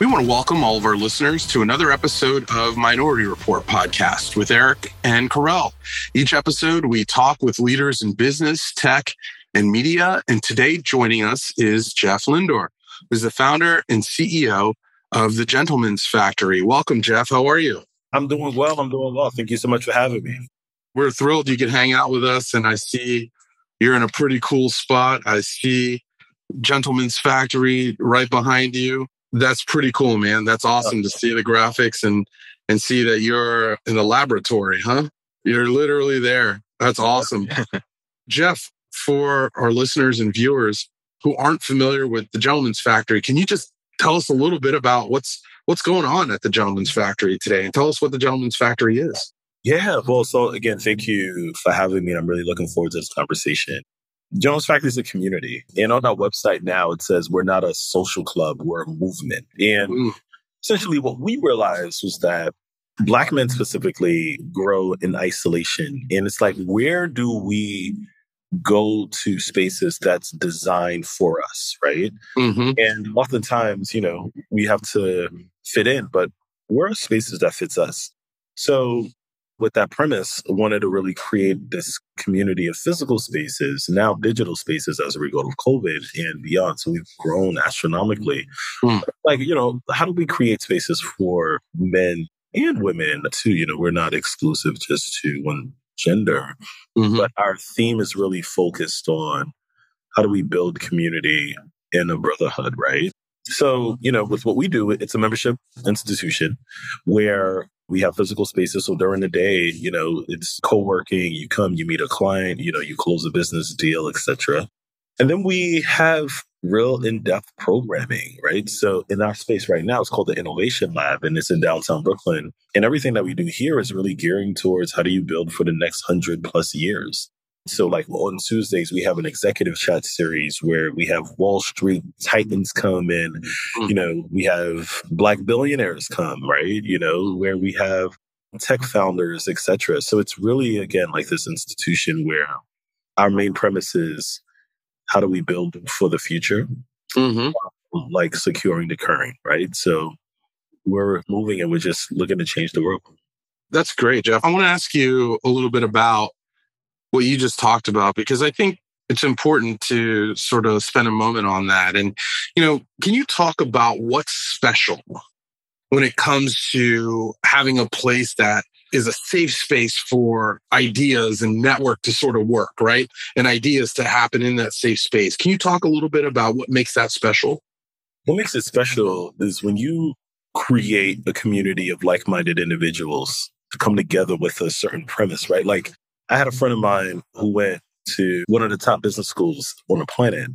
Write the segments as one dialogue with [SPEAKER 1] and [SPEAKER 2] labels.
[SPEAKER 1] We want to welcome all of our listeners to another episode of Minority Report podcast with Eric and Karel. Each episode, we talk with leaders in business, tech, and media. And today, joining us is Jeff Lindor, who's the founder and CEO of the Gentleman's Factory. Welcome, Jeff. How are you?
[SPEAKER 2] I'm doing well. I'm doing well. Thank you so much for having me.
[SPEAKER 1] We're thrilled you could hang out with us. And I see you're in a pretty cool spot. I see Gentleman's Factory right behind you. That's pretty cool, man. That's awesome to see the graphics and and see that you're in the laboratory, huh? You're literally there. That's awesome. Jeff, for our listeners and viewers who aren't familiar with the Gentleman's Factory, can you just tell us a little bit about what's what's going on at the Gentleman's Factory today and tell us what the Gentleman's Factory is?
[SPEAKER 2] Yeah, well, so again, thank you for having me. I'm really looking forward to this conversation. Gentleman's Factory is a community. And on our website now, it says we're not a social club, we're a movement. And mm. essentially, what we realized was that Black men specifically grow in isolation. And it's like, where do we go to spaces that's designed for us, right? Mm-hmm. And oftentimes, you know, we have to fit in, but where are spaces that fits us? So with that premise, wanted to really create this community of physical spaces, now digital spaces as a result of COVID and beyond. So we've grown astronomically. Mm. Like, you know, how do we create spaces for men and women too? You know, we're not exclusive just to one gender, mm-hmm. but our theme is really focused on how do we build community and a brotherhood, right? So, you know, with what we do, it's a membership institution where we have physical spaces. So during the day, you know, it's co-working, you come, you meet a client, you know, you close a business deal, etc. And then we have real in-depth programming, right? So in our space right now, it's called the Innovation Lab and it's in downtown Brooklyn. And everything that we do here is really gearing towards how do you build for the next hundred plus years. So, like on Tuesdays, we have an executive chat series where we have Wall Street titans come in. Mm-hmm. You know, we have black billionaires come, right? You know, where we have tech founders, etc. So it's really again like this institution where our main premise is how do we build for the future, mm-hmm. like securing the current, right? So we're moving and we're just looking to change the world.
[SPEAKER 1] That's great, Jeff. I want to ask you a little bit about what you just talked about because I think it's important to sort of spend a moment on that. And, you know, can you talk about what's special when it comes to having a place that is a safe space for ideas and network to sort of work, right? And ideas to happen in that safe space. Can you talk a little bit about what makes that special?
[SPEAKER 2] What makes it special is when you create a community of like minded individuals to come together with a certain premise, right? Like I had a friend of mine who went to one of the top business schools on the planet.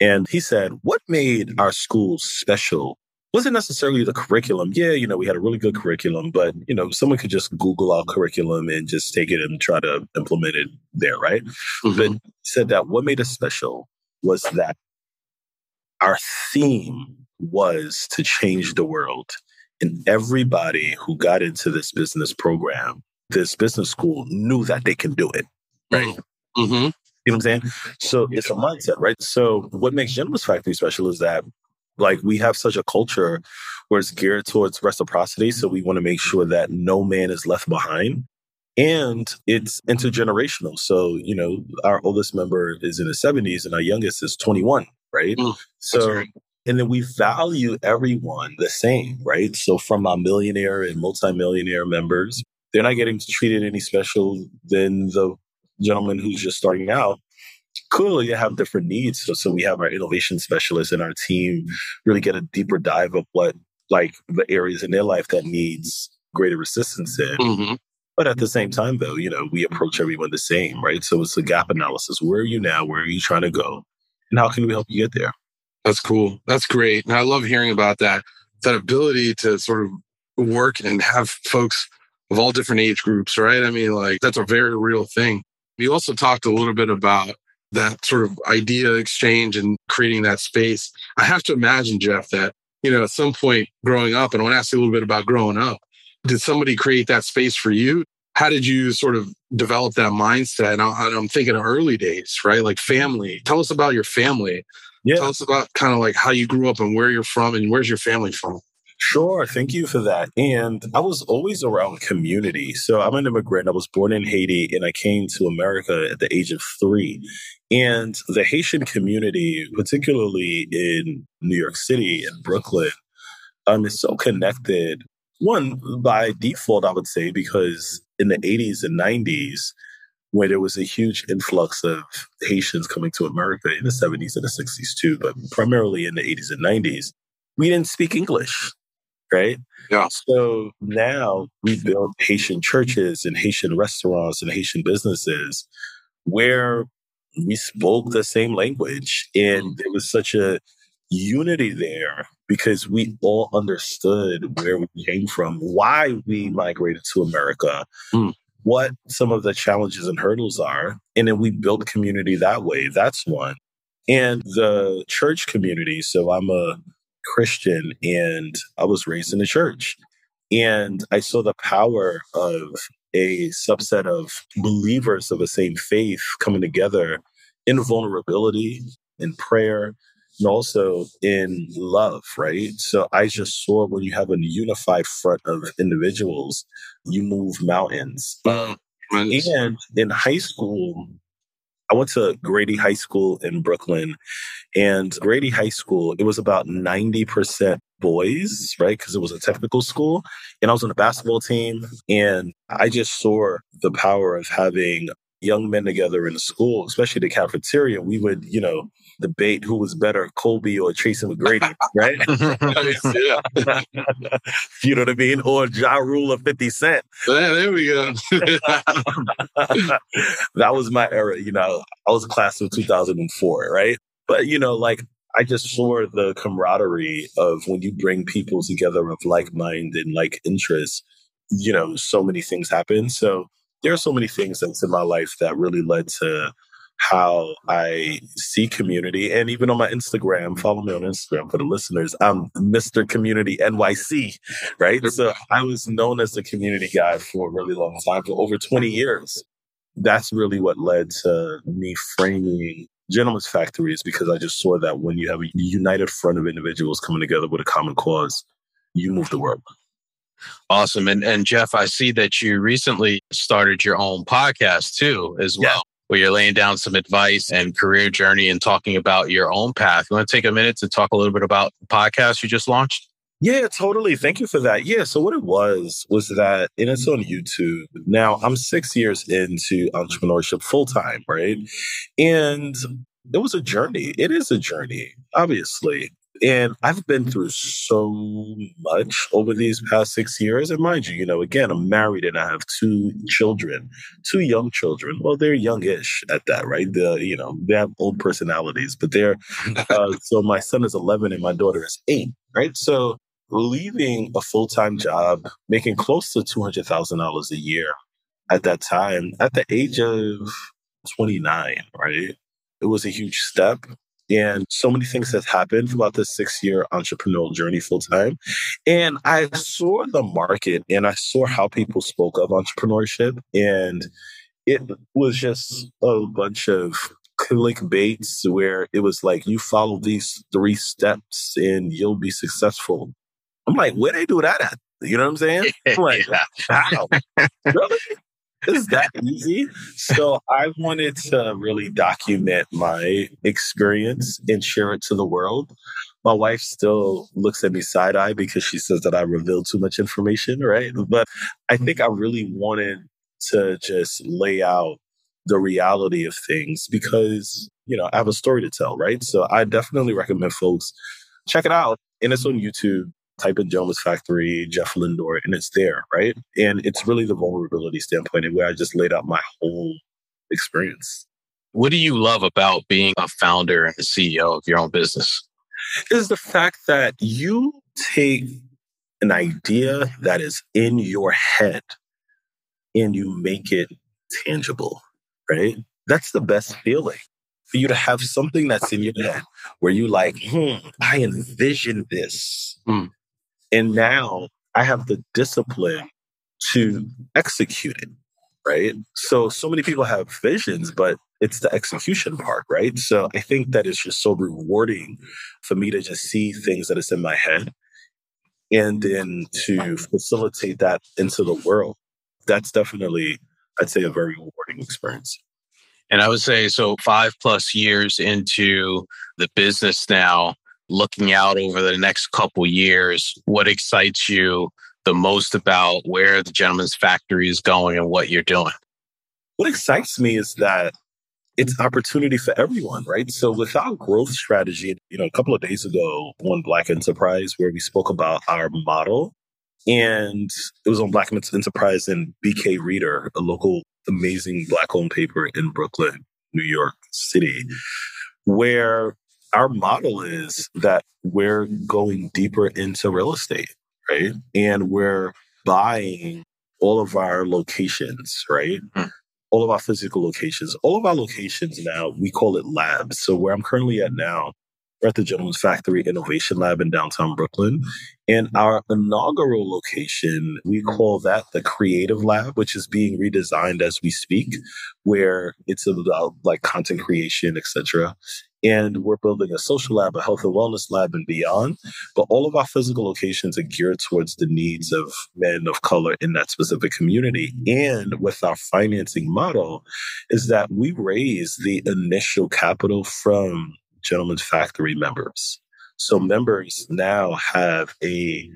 [SPEAKER 2] And he said, what made our school special wasn't necessarily the curriculum. Yeah, you know, we had a really good curriculum, but, you know, someone could just Google our curriculum and just take it and try to implement it there, right? Mm-hmm. But he said that what made us special was that our theme was to change the world. And everybody who got into this business program this business school knew that they can do it. Right. Mm-hmm. You know what I'm saying? So it's a mindset, right? So what makes Gentleman's Factory special is that like we have such a culture where it's geared towards reciprocity. So we want to make sure that no man is left behind. And it's intergenerational. So, you know, our oldest member is in his 70s and our youngest is 21, right? Mm, so right. And then we value everyone the same, right? So from our millionaire and multimillionaire members they're not getting treated any special than the gentleman who's just starting out. Clearly, they have different needs. So, so we have our innovation specialists and our team really get a deeper dive of what like the areas in their life that needs greater assistance in. Mm-hmm. But at the same time, though, you know, we approach everyone the same, right? So it's a gap analysis. Where are you now? Where are you trying to go? And how can we help you get there?
[SPEAKER 1] That's cool. That's great. And I love hearing about that, that ability to sort of work and have folks of all different age groups, right? I mean, like that's a very real thing. You also talked a little bit about that sort of idea exchange and creating that space. I have to imagine, Jeff, that, you know, at some point growing up, and I want to ask you a little bit about growing up, did somebody create that space for you? How did you sort of develop that mindset? And I'm thinking of early days, right? Like family. Tell us about your family. Yeah. Tell us about kind of like how you grew up and where you're from and where's your family from?
[SPEAKER 2] Sure. Thank you for that. And I was always around community. So I'm an immigrant. I was born in Haiti and I came to America at the age of three. And the Haitian community, particularly in New York City and Brooklyn, um, is so connected. One, by default, I would say, because in the 80s and 90s, when there was a huge influx of Haitians coming to America in the 70s and the 60s too, but primarily in the 80s and 90s, we didn't speak English, right?
[SPEAKER 1] Yeah.
[SPEAKER 2] So now we build Haitian churches and Haitian restaurants and Haitian businesses where we spoke the same language. And mm. there was such a unity there because we all understood where we came from, why we migrated to America, mm what some of the challenges and hurdles are. And then we build community that way. That's one. And the church community. So I'm a Christian and I was raised in the church. And I saw the power of a subset of believers of the same faith coming together in vulnerability, in prayer, and also in love, right? So I just saw when you have a unified front of individuals, you move mountains. Um, and in high school, I went to Grady High School in Brooklyn, and Grady High School, it was about 90% boys, right? Because it was a technical school. And I was on the basketball team, and I just saw the power of having young men together in the school, especially the cafeteria. We would, you know, debate who was better, Kobe or Tracy McGrady, right? you know what I mean? Or Ja Rule of 50 Cent.
[SPEAKER 1] Yeah, there we go.
[SPEAKER 2] that was my era. You know, I was a class of 2004, right? But, you know, like I just saw the camaraderie of when you bring people together of like mind and like interests, you know, so many things happen. So there are so many things that's in my life that really led to how I see community. And even on my Instagram, follow me on Instagram for the listeners. I'm Mr. Community NYC, right? So I was known as the community guy for a really long time, for over 20 years. That's really what led to me framing Gentleman's Factory is because I just saw that when you have a united front of individuals coming together with a common cause, you move the world.
[SPEAKER 3] Awesome. And and Jeff, I see that you recently started your own podcast too, as well. Where you're laying down some advice and career journey and talking about your own path. You want to take a minute to talk a little bit about the podcast you just launched?
[SPEAKER 2] Yeah, totally. Thank you for that. Yeah. So what it was was that, and it's on YouTube. Now I'm six years into entrepreneurship full time, right? And it was a journey. It is a journey, obviously. And I've been through so much over these past six years. And mind you, you know, again, I'm married and I have two children, two young children. Well, they're youngish at that, right? The, you know, they have old personalities, but they're, uh, so my son is 11 and my daughter is eight, right? So leaving a full time job, making close to $200,000 a year at that time, at the age of 29, right? It was a huge step. And so many things have happened throughout this six year entrepreneurial journey full time. And I saw the market and I saw how people spoke of entrepreneurship. And it was just a bunch of clickbaits where it was like, you follow these three steps and you'll be successful. I'm like, where they do that at? You know what I'm saying? I'm like, how? really? Is that easy? So I wanted to really document my experience and share it to the world. My wife still looks at me side eye because she says that I reveal too much information, right? But I think I really wanted to just lay out the reality of things because, you know, I have a story to tell, right? So I definitely recommend folks check it out. And it's on YouTube type in Gentleman's Factory, Jeff Lindor, and it's there, right? And it's really the vulnerability standpoint and where I just laid out my whole experience.
[SPEAKER 3] What do you love about being a founder and a CEO of your own business?
[SPEAKER 2] Is the fact that you take an idea that is in your head and you make it tangible, right? That's the best feeling for you to have something that's in your head where you like, hmm, I envision this. Mm. And now I have the discipline to execute it. Right. So, so many people have visions, but it's the execution part, right? So I think that it's just so rewarding for me to just see things that is in my head and then to facilitate that into the world, that's definitely, I'd say, a very rewarding experience.
[SPEAKER 3] And I would say, so five plus years into the business now, looking out over the next couple years, what excites you the most about where the gentleman's factory is going and what you're doing?
[SPEAKER 2] What excites me is that it's opportunity for everyone, right? So with our growth strategy, you know, a couple of days ago on Black Enterprise, where we spoke about our model, and it was on Black Enterprise and BK Reader, a local amazing Black owned paper in Brooklyn, New York City, where our model is that we're going deeper into real estate, right? And we're buying all of our locations, right? Mm all of our physical locations. All of our locations now, we call it labs. So where I'm currently at now, we're at the Gentleman's Factory Innovation Lab in downtown Brooklyn. And our inaugural location, we call that the Creative Lab, which is being redesigned as we speak, where it's about like content creation, etc and we're building a social lab, a health and wellness lab, and beyond. But all of our physical locations are geared towards the needs of men of color in that specific community. And with our financing model, is that we raise the initial capital from Gentleman's Factory members. So members now have a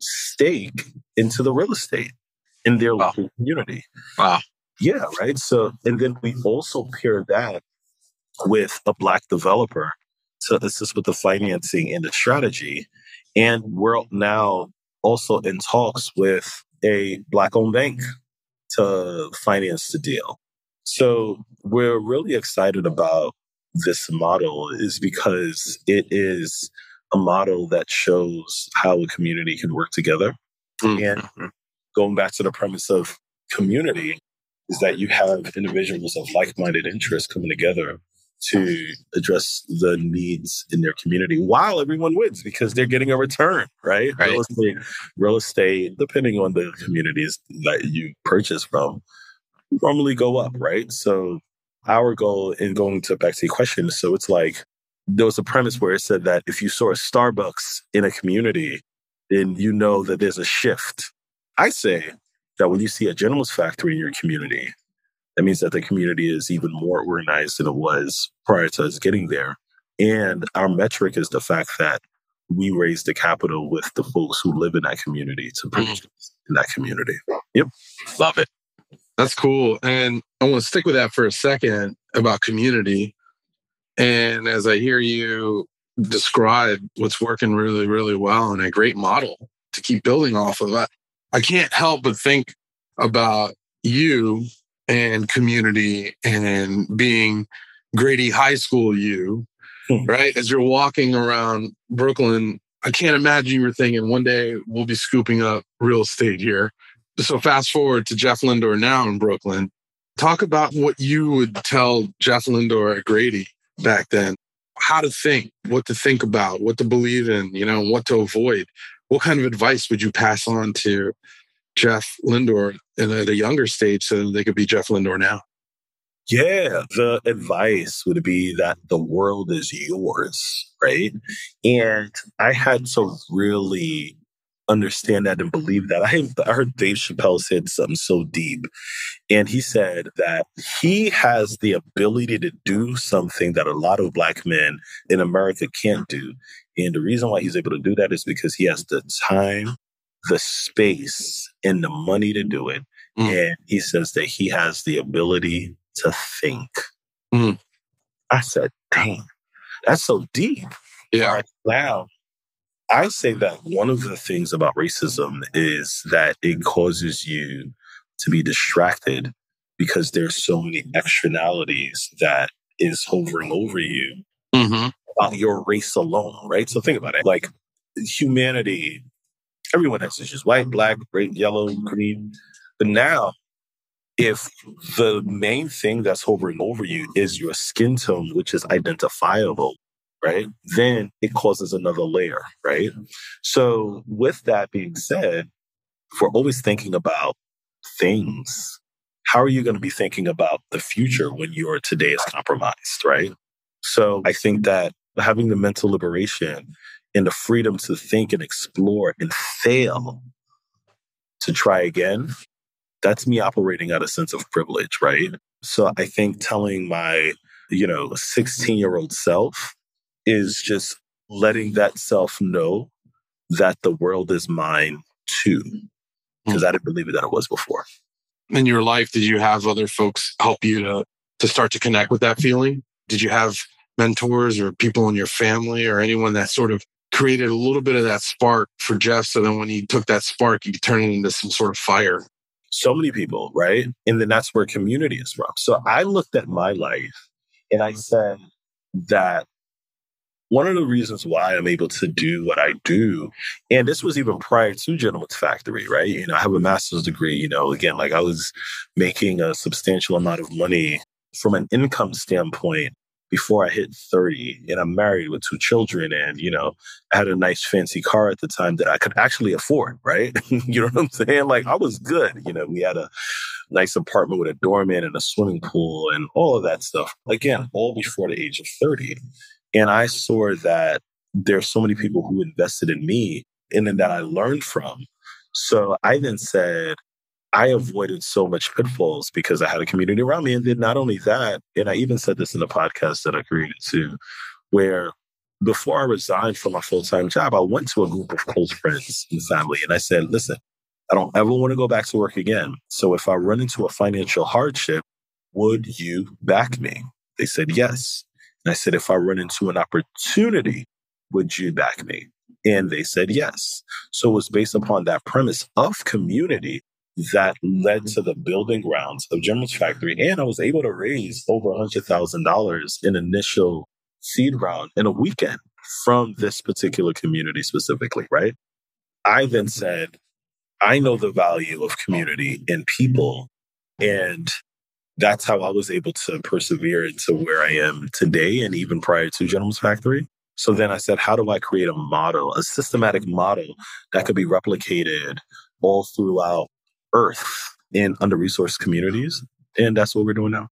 [SPEAKER 2] stake into the real estate in their wow. local community.
[SPEAKER 3] Wow.
[SPEAKER 2] Yeah, right. So, and then we also pair that with a Black developer to assist with the financing and the strategy. And we're now also in talks with a Black owned bank to finance the deal. So we're really excited about this model is because it is a model that shows how a community can work together. Mm-hmm. And going back to the premise of community is that you have individuals of like-minded interests coming together to address the needs in their community while everyone wins because they're getting a return, right? right. Real estate, real estate, depending on the communities that you purchase from, normally go up, right? So our goal in going to back to the question, so it's like there was a premise where it said that if you saw a Starbucks in a community, then you know that there's a shift. I say that when you see a gentleman's factory in your community, that means that the community is even more organized than it was prior to us getting there. And our metric is the fact that we raise the capital with the folks who live in that community to mm-hmm. mm. in that community. Yep.
[SPEAKER 3] Love it.
[SPEAKER 1] That's cool. And I want to stick with that for a second about community. And as I hear you describe what's working really, really well and a great model to keep building off of, I, I can't help but think about you and community and being Grady High School you, hmm. right? As you're walking around Brooklyn, I can't imagine you were thinking one day we'll be scooping up real estate here. So fast forward to Jeff Lindor now in Brooklyn. Talk about what you would tell Jeff Lindor at Grady back then. How to think, what to think about, what to believe in, you know, what to avoid. What kind of advice would you pass on to Jeff Lindor in at a younger stage so they could be Jeff Lindor now?
[SPEAKER 2] Yeah, the advice would be that the world is yours, right? And I had to really understand that and believe that. I, I heard Dave Chappelle said something so deep. And he said that he has the ability to do something that a lot of black men in America can't do. And the reason why he's able to do that is because he has the time, the space, and the money to do it. Mm. And he says that he has the ability to think. Mm. I said, dang, that's so deep.
[SPEAKER 1] Yeah. Right
[SPEAKER 2] now, I say that one of the things about racism is that it causes you to be distracted because there's so many externalities that is hovering over you mm-hmm. about your race alone, right? So think about it. Like humanity, everyone has issues white, black, red, yellow, green. But now if the main thing that's hovering over you is your skin tone, which is identifiable, right? Then it causes another layer, right? So, with that being said, if we're always thinking about things, how are you going to be thinking about the future when your today is compromised, right? So, I think that having the mental liberation and the freedom to think and explore and fail to try again, that's me operating out a sense of privilege, right? So I think telling my, you know, 16 year old self is just letting that self know that the world is mine too. Because mm. I didn't believe it that it was before.
[SPEAKER 1] In your life, did you have other folks help you to to start to connect with that feeling? Did you have mentors or people in your family or anyone that sort of created a little bit of that spark for Jeff so then when he took that spark, he could turn it into some sort of fire?
[SPEAKER 2] So many people, right? And then that's where community is from. So I looked at my life and I mm-hmm. said that one of the reasons why I'm able to do what I do, and this was even prior to Gentleman's Factory, right? You know, I have a master's degree, you know, again, like I was making a substantial amount of money from an income standpoint before I hit 30 and I'm married with two children and, you know, I had a nice fancy car at the time that I could actually afford, right? you know what I'm saying? Like I was good. You know, we had a nice apartment with a doorman and a swimming pool and all of that stuff. Again, all before the age of 30. And I saw that there's so many people who invested in me and then that I learned from. So I then said, I mm-hmm. avoided so much pitfalls because I had a community around me. And then not only that, and I even said this in the podcast that I created too, where before I resigned from my full time job, I went to a group of close friends and family and I said, listen, I don't ever want to go back to work again. So if I run into a financial hardship, would you back me? They said yes. And I said, if I run into an opportunity, would you back me? And they said yes. So it was based upon that premise of community that led mm-hmm. to the building grounds of Gentleman's Factory. And I was able to raise over $100,000 in initial seed round in a weekend from this particular community specifically, right? I then mm-hmm. said, I know the value of community and people. And that's how I was able to persevere into where I am today and even prior to Gentleman's Factory. So then I said, how do I create a model, a systematic model that could be replicated all throughout Earth in under resourced communities? And that's what we're doing now.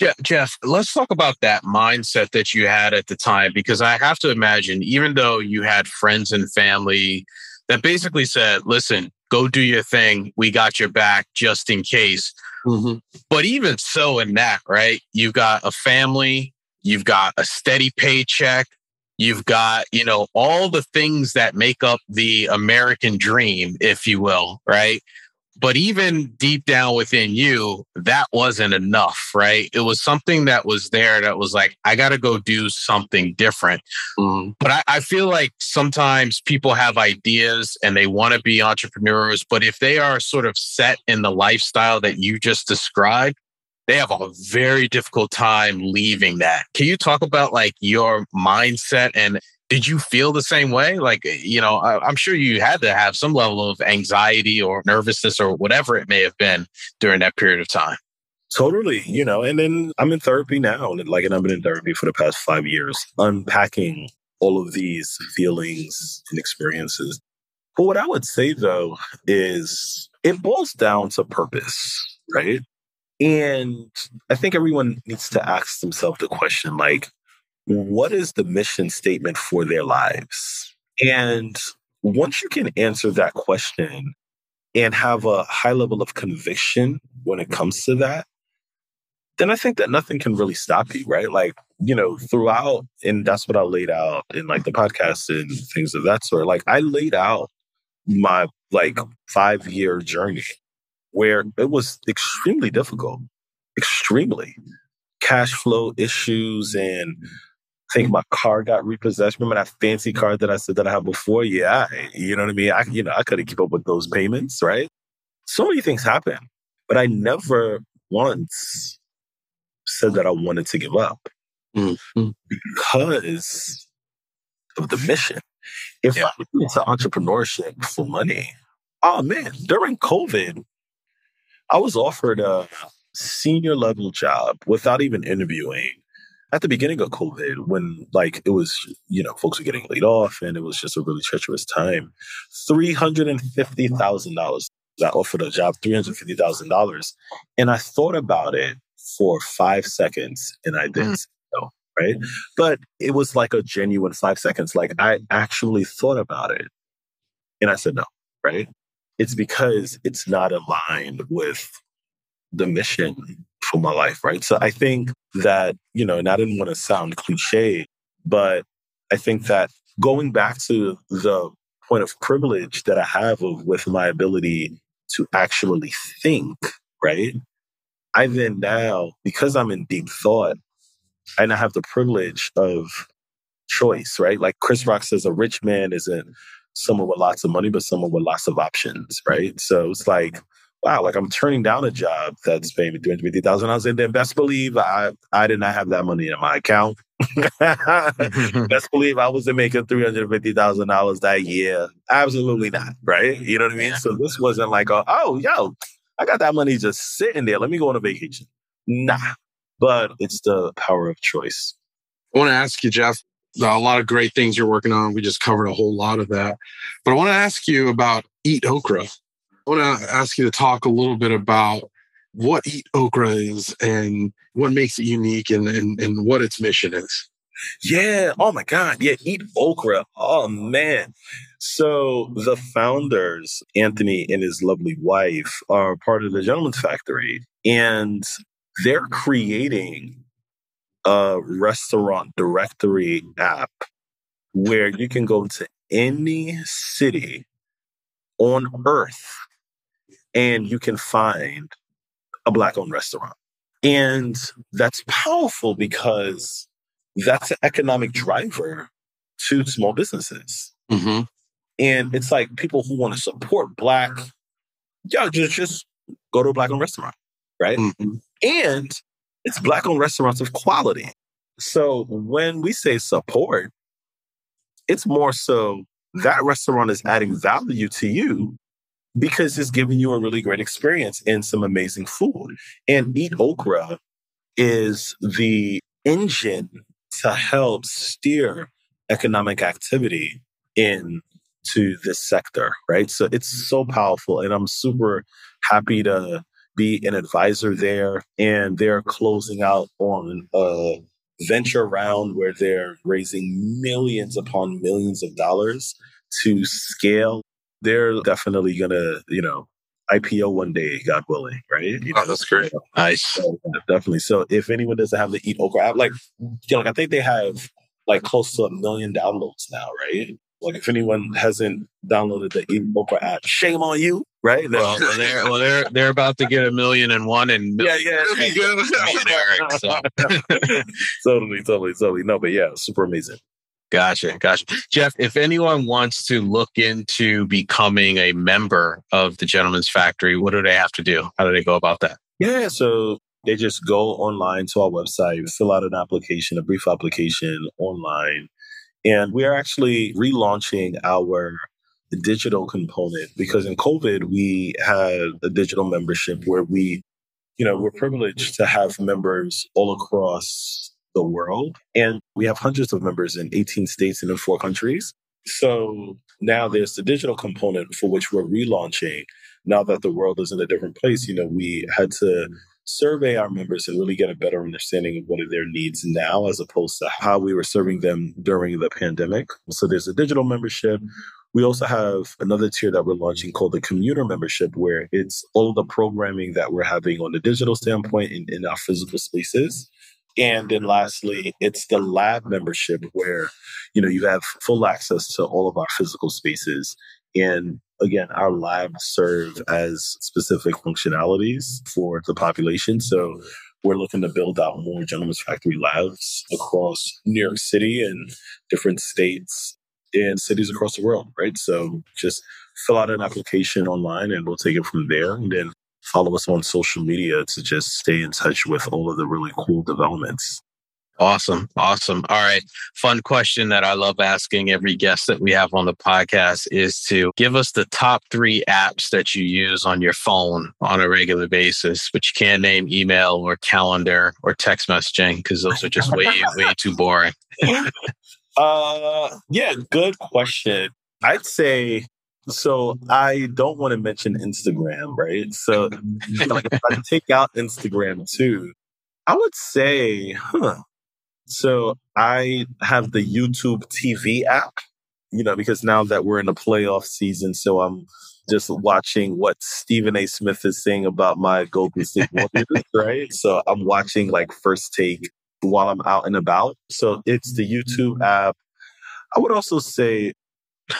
[SPEAKER 3] Yeah, Jeff, let's talk about that mindset that you had at the time, because I have to imagine, even though you had friends and family that basically said, listen, go do your thing. We got your back just in case. Mm-hmm. But even so, in that, right, you've got a family, you've got a steady paycheck, you've got, you know, all the things that make up the American dream, if you will, right? But even deep down within you, that wasn't enough, right? It was something that was there that was like, I got to go do something different. Mm. But I, I feel like sometimes people have ideas and they want to be entrepreneurs. But if they are sort of set in the lifestyle that you just described, they have a very difficult time leaving that. Can you talk about like your mindset and did you feel the same way? Like, eh, you know, I, am sure you had to have some level of anxiety or nervousness or whatever it may have been during that period of time.
[SPEAKER 2] Totally, you know, and then I'm in therapy now, and like, and I've been in therapy for the past five years, unpacking all of these feelings and experiences. But what I would say though is it boils down to purpose, right? And I think everyone needs to ask themselves the question, like, what is the mission statement for their lives? And once you can answer that question and have a high level of conviction when it comes to that, then I think that nothing can really stop you, right? Like, you know, throughout, and that's what I laid out in like the podcast and things of that sort. Like, I laid out my like five year journey where it was extremely difficult, extremely cash flow issues and think my car got repossessed. Remember that fancy car that I said that I had before? Yeah, you know what I mean. I you know I couldn't keep up with those payments, right? So many things happen, but I never once said that I wanted to give up mm-hmm. because of the mission. If yeah. I went into entrepreneurship for money, oh man, during COVID, I was offered a senior level job without even interviewing at the beginning of COVID, when like it was, you know, folks were getting laid off and it was just a really treacherous time, $350,000. I offered a job, $350,000. And I thought about it for five seconds and I didn't mm. no. right? But it was like a genuine five seconds. Like I actually thought about it. And I said no, right? It's because it's not aligned with the mission for my life, right? So I think that, you know, and I didn't want to sound cliche, but I think that going back to the point of privilege that I have of, with my ability to actually think, right? I then now, because I'm in deep thought, and I have the privilege of choice, right? Like Chris Rock says, a rich man isn't someone with lots of money, but someone with lots of options, right? So it's like, wow, like I'm turning down a job that's paying me three hundred fifty thousand dollars, and then best believe I I did not have that money in my account. best believe I wasn't making three hundred fifty thousand dollars that year. Absolutely not, right? You know what I mean? So this wasn't like, a, oh, yo, I got that money just sitting there. Let me go on a vacation. Nah, but it's the power of choice.
[SPEAKER 1] I want to ask you, Jeff, a lot of great things you're working on. We just covered a whole lot of that. But I want to ask you about Eat Okra. I want to ask you to talk a little bit about what Eat Okra is and what makes it unique and, and, and what its mission is.
[SPEAKER 2] Yeah. Oh my God. Yeah. Eat Okra. Oh man. So the founders, Anthony and his lovely wife, are part of the Gentleman's Factory. And they're creating a restaurant directory app where you can go to any city on earth and you can find a black owned restaurant. And that's powerful because that's an economic driver to small businesses. Mm-hmm. And it's like people who want to support black, yeah, just, just go to a black owned restaurant, right? Mm-hmm. And it's black owned restaurants of quality. So when we say support, it's more so that restaurant is adding value to you because it's giving you a really great experience and some amazing food. And Eat Okra is the engine to help steer economic activity into this sector, right? So it's so powerful. And I'm super happy to be an advisor there. And they're closing out on a venture round where they're raising millions upon millions of dollars to scale. They're definitely going to, you know, IPO one day, God willing, right? You oh,
[SPEAKER 3] know, oh, that's great. Nice.
[SPEAKER 2] So, definitely. So if anyone doesn't have the Eat Okra app, like, you know, like I think they have like close to a million downloads now, right? Like if anyone hasn't downloaded the Eat Okra app, shame on you, right?
[SPEAKER 3] Well, they're well, they're they're about to get a million and one and
[SPEAKER 2] yeah, yeah, Eric, so. totally, totally, totally. No, but yeah, super amazing.
[SPEAKER 3] Gotcha, gotcha. Jeff, if anyone wants to look into becoming a member of the Gentleman's Factory, what do they have to do? How do they go about that?
[SPEAKER 2] Yeah, so they just go online to our website, fill out an application, a brief application online, and we are actually relaunching our digital component because in COVID, we had a digital membership where we, you know, we're privileged to have members all across the world. And we have hundreds of members in 18 states and in four countries. So now there's the digital component for which we're relaunching. Now that the world is in a different place, you know, we had to survey our members and really get a better understanding of what are their needs now as opposed to how we were serving them during the pandemic. So there's a digital membership. We also have another tier that we're launching called the commuter membership, where it's all the programming that we're having on the digital standpoint in, in our physical spaces. And then lastly, it's the lab membership where, you know, you have full access to all of our physical spaces. And again, our labs serve as specific functionalities for the population. So we're looking to build out more Gentleman's Factory labs across New York City and different states and cities across the world, right? So just fill out an application online and we'll take it from there. And then follow us on social media to just stay in touch with all of the really cool developments.
[SPEAKER 3] Awesome. Awesome. All right. Fun question that I love asking every guest that we have on the podcast is to give us the top three apps that you use on your phone on a regular basis, but you can't name email or calendar or text messaging because those are just way, way too boring.
[SPEAKER 2] uh, yeah, good question. I'd say so I don't want to mention Instagram, right? So like if I take out Instagram too, I would say, huh, So I have the YouTube TV app, you know, because now that we're in the playoff season, so I'm just watching what Stephen A. Smith is saying about my Golden State Warriors, right? So I'm watching like first take while I'm out and about. So it's the YouTube mm-hmm. app. I would also say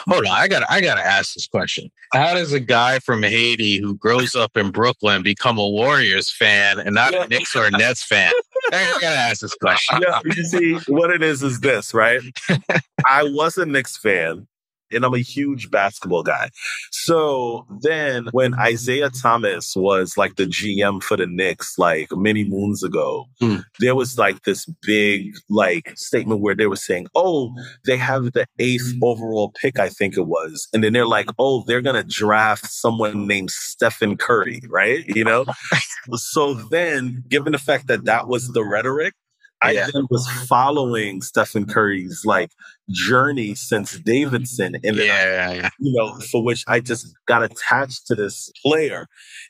[SPEAKER 3] Hold on, I got I got to ask this question. How does a guy from Haiti who grows up in Brooklyn become a Warriors fan and not yeah. a Knicks or a Nets fan? I got to ask this question.
[SPEAKER 2] Yeah, you see, what it is is this, right? I was a Knicks fan and I'm a huge basketball guy. So then when Isiah Thomas was like the GM for the Knicks, like many moons ago, mm. there was like this big like statement where they were saying, oh, they have the eighth overall pick, I think it was. And then they're like, oh, they're going to draft someone named Stephen Curry, right? You know? so then, given the fact that that was the rhetoric, I yeah. then was following Stephen Curry's like journey since Davidson, and
[SPEAKER 3] yeah, I, yeah,
[SPEAKER 2] you know, for which I just got attached to this player,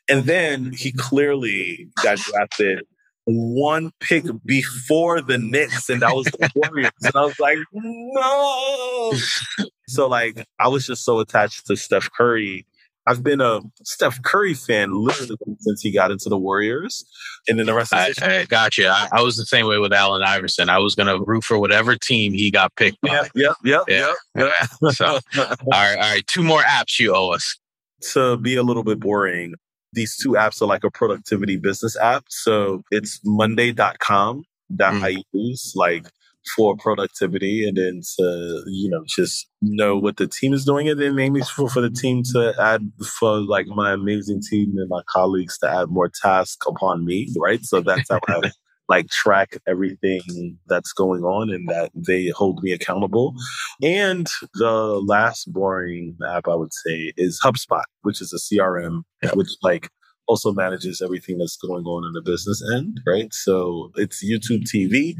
[SPEAKER 2] and then he clearly got drafted one pick before the Knicks, and that was the Warriors, and I was like, no. so like, I was just so attached to Steph Curry I've been a Steph Curry fan literally since he got into the Warriors, and then the rest. Of
[SPEAKER 3] I, I got you. I, I, was the same way with Allen Iverson. I was going to root for whatever team he got picked.
[SPEAKER 2] Yeah, yep, yep, yeah. yep.
[SPEAKER 3] so, all right, all right. Two more apps you owe us.
[SPEAKER 2] To be a little bit boring, these two apps are like a productivity business app. So it's Monday.com that mm. I use. Like for productivity and then to, you know, just know what the team is doing. And then maybe for, for the team to add, for like my amazing team and my colleagues to add more tasks upon me, right? So that's how I like track everything that's going on and that they hold me accountable. And the last boring app I would say is HubSpot, which is a CRM, which like also manages everything that's going on in the business end, right? So it's YouTube TV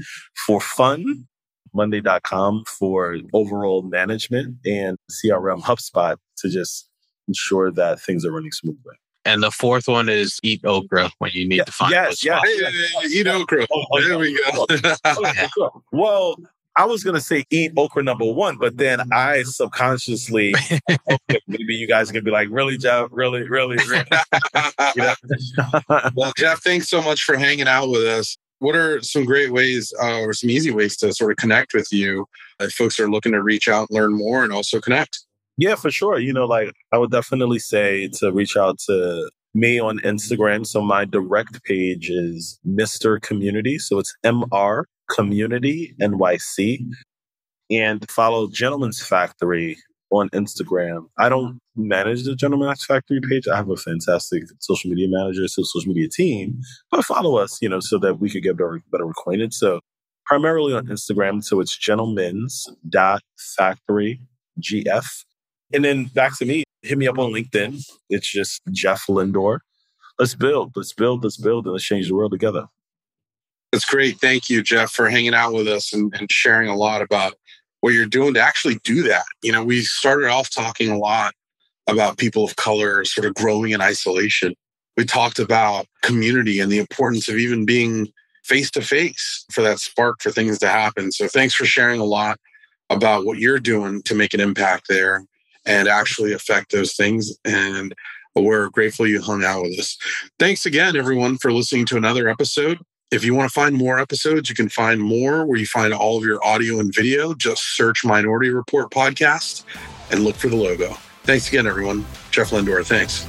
[SPEAKER 2] for fun, Monday.com for overall management, and CRM HubSpot to just ensure that things are running smoothly.
[SPEAKER 3] And the fourth one is eat okra when you need
[SPEAKER 2] yeah,
[SPEAKER 3] to find
[SPEAKER 2] yes, yes,
[SPEAKER 1] yes, eat okra. Oh, oh, there we oh,
[SPEAKER 2] go. Oh. well, I was gonna say eat okra number one, but then I subconsciously okay, maybe you guys are gonna be like, really, Jeff, really, really, really.
[SPEAKER 1] well, Jeff, thanks so much for hanging out with us. What are some great ways uh, or some easy ways to sort of connect with you if folks are looking to reach out, learn more, and also connect?
[SPEAKER 2] Yeah, for sure. You know, like I would definitely say to reach out to me on Instagram. So my direct page is Mr. Community. So it's MR Community NYC and follow Gentleman's Factory on Instagram. I don't manage the Gentleman's Factory page. I have a fantastic social media manager, so social media team, but follow us, you know, so that we could get better, better acquainted. So primarily on Instagram. So it's gentlemen's dot factory GF. And then back to me, hit me up on LinkedIn. It's just Jeff Lindor. Let's build, let's build, let's build, and let's change the world together.
[SPEAKER 1] That's great. Thank you, Jeff, for hanging out with us and, and sharing a lot about what you're doing to actually do that. You know, we started off talking a lot about people of color sort of growing in isolation. We talked about community and the importance of even being face to face for that spark for things to happen. So thanks for sharing a lot about what you're doing to make an impact there and actually affect those things. And we're grateful you hung out with us. Thanks again, everyone, for listening to another episode if you want to find more episodes, you can find more where you find all of your audio and video. Just search Minority Report Podcast and look for the logo. Thanks again, everyone. Jeff Lindor, thanks.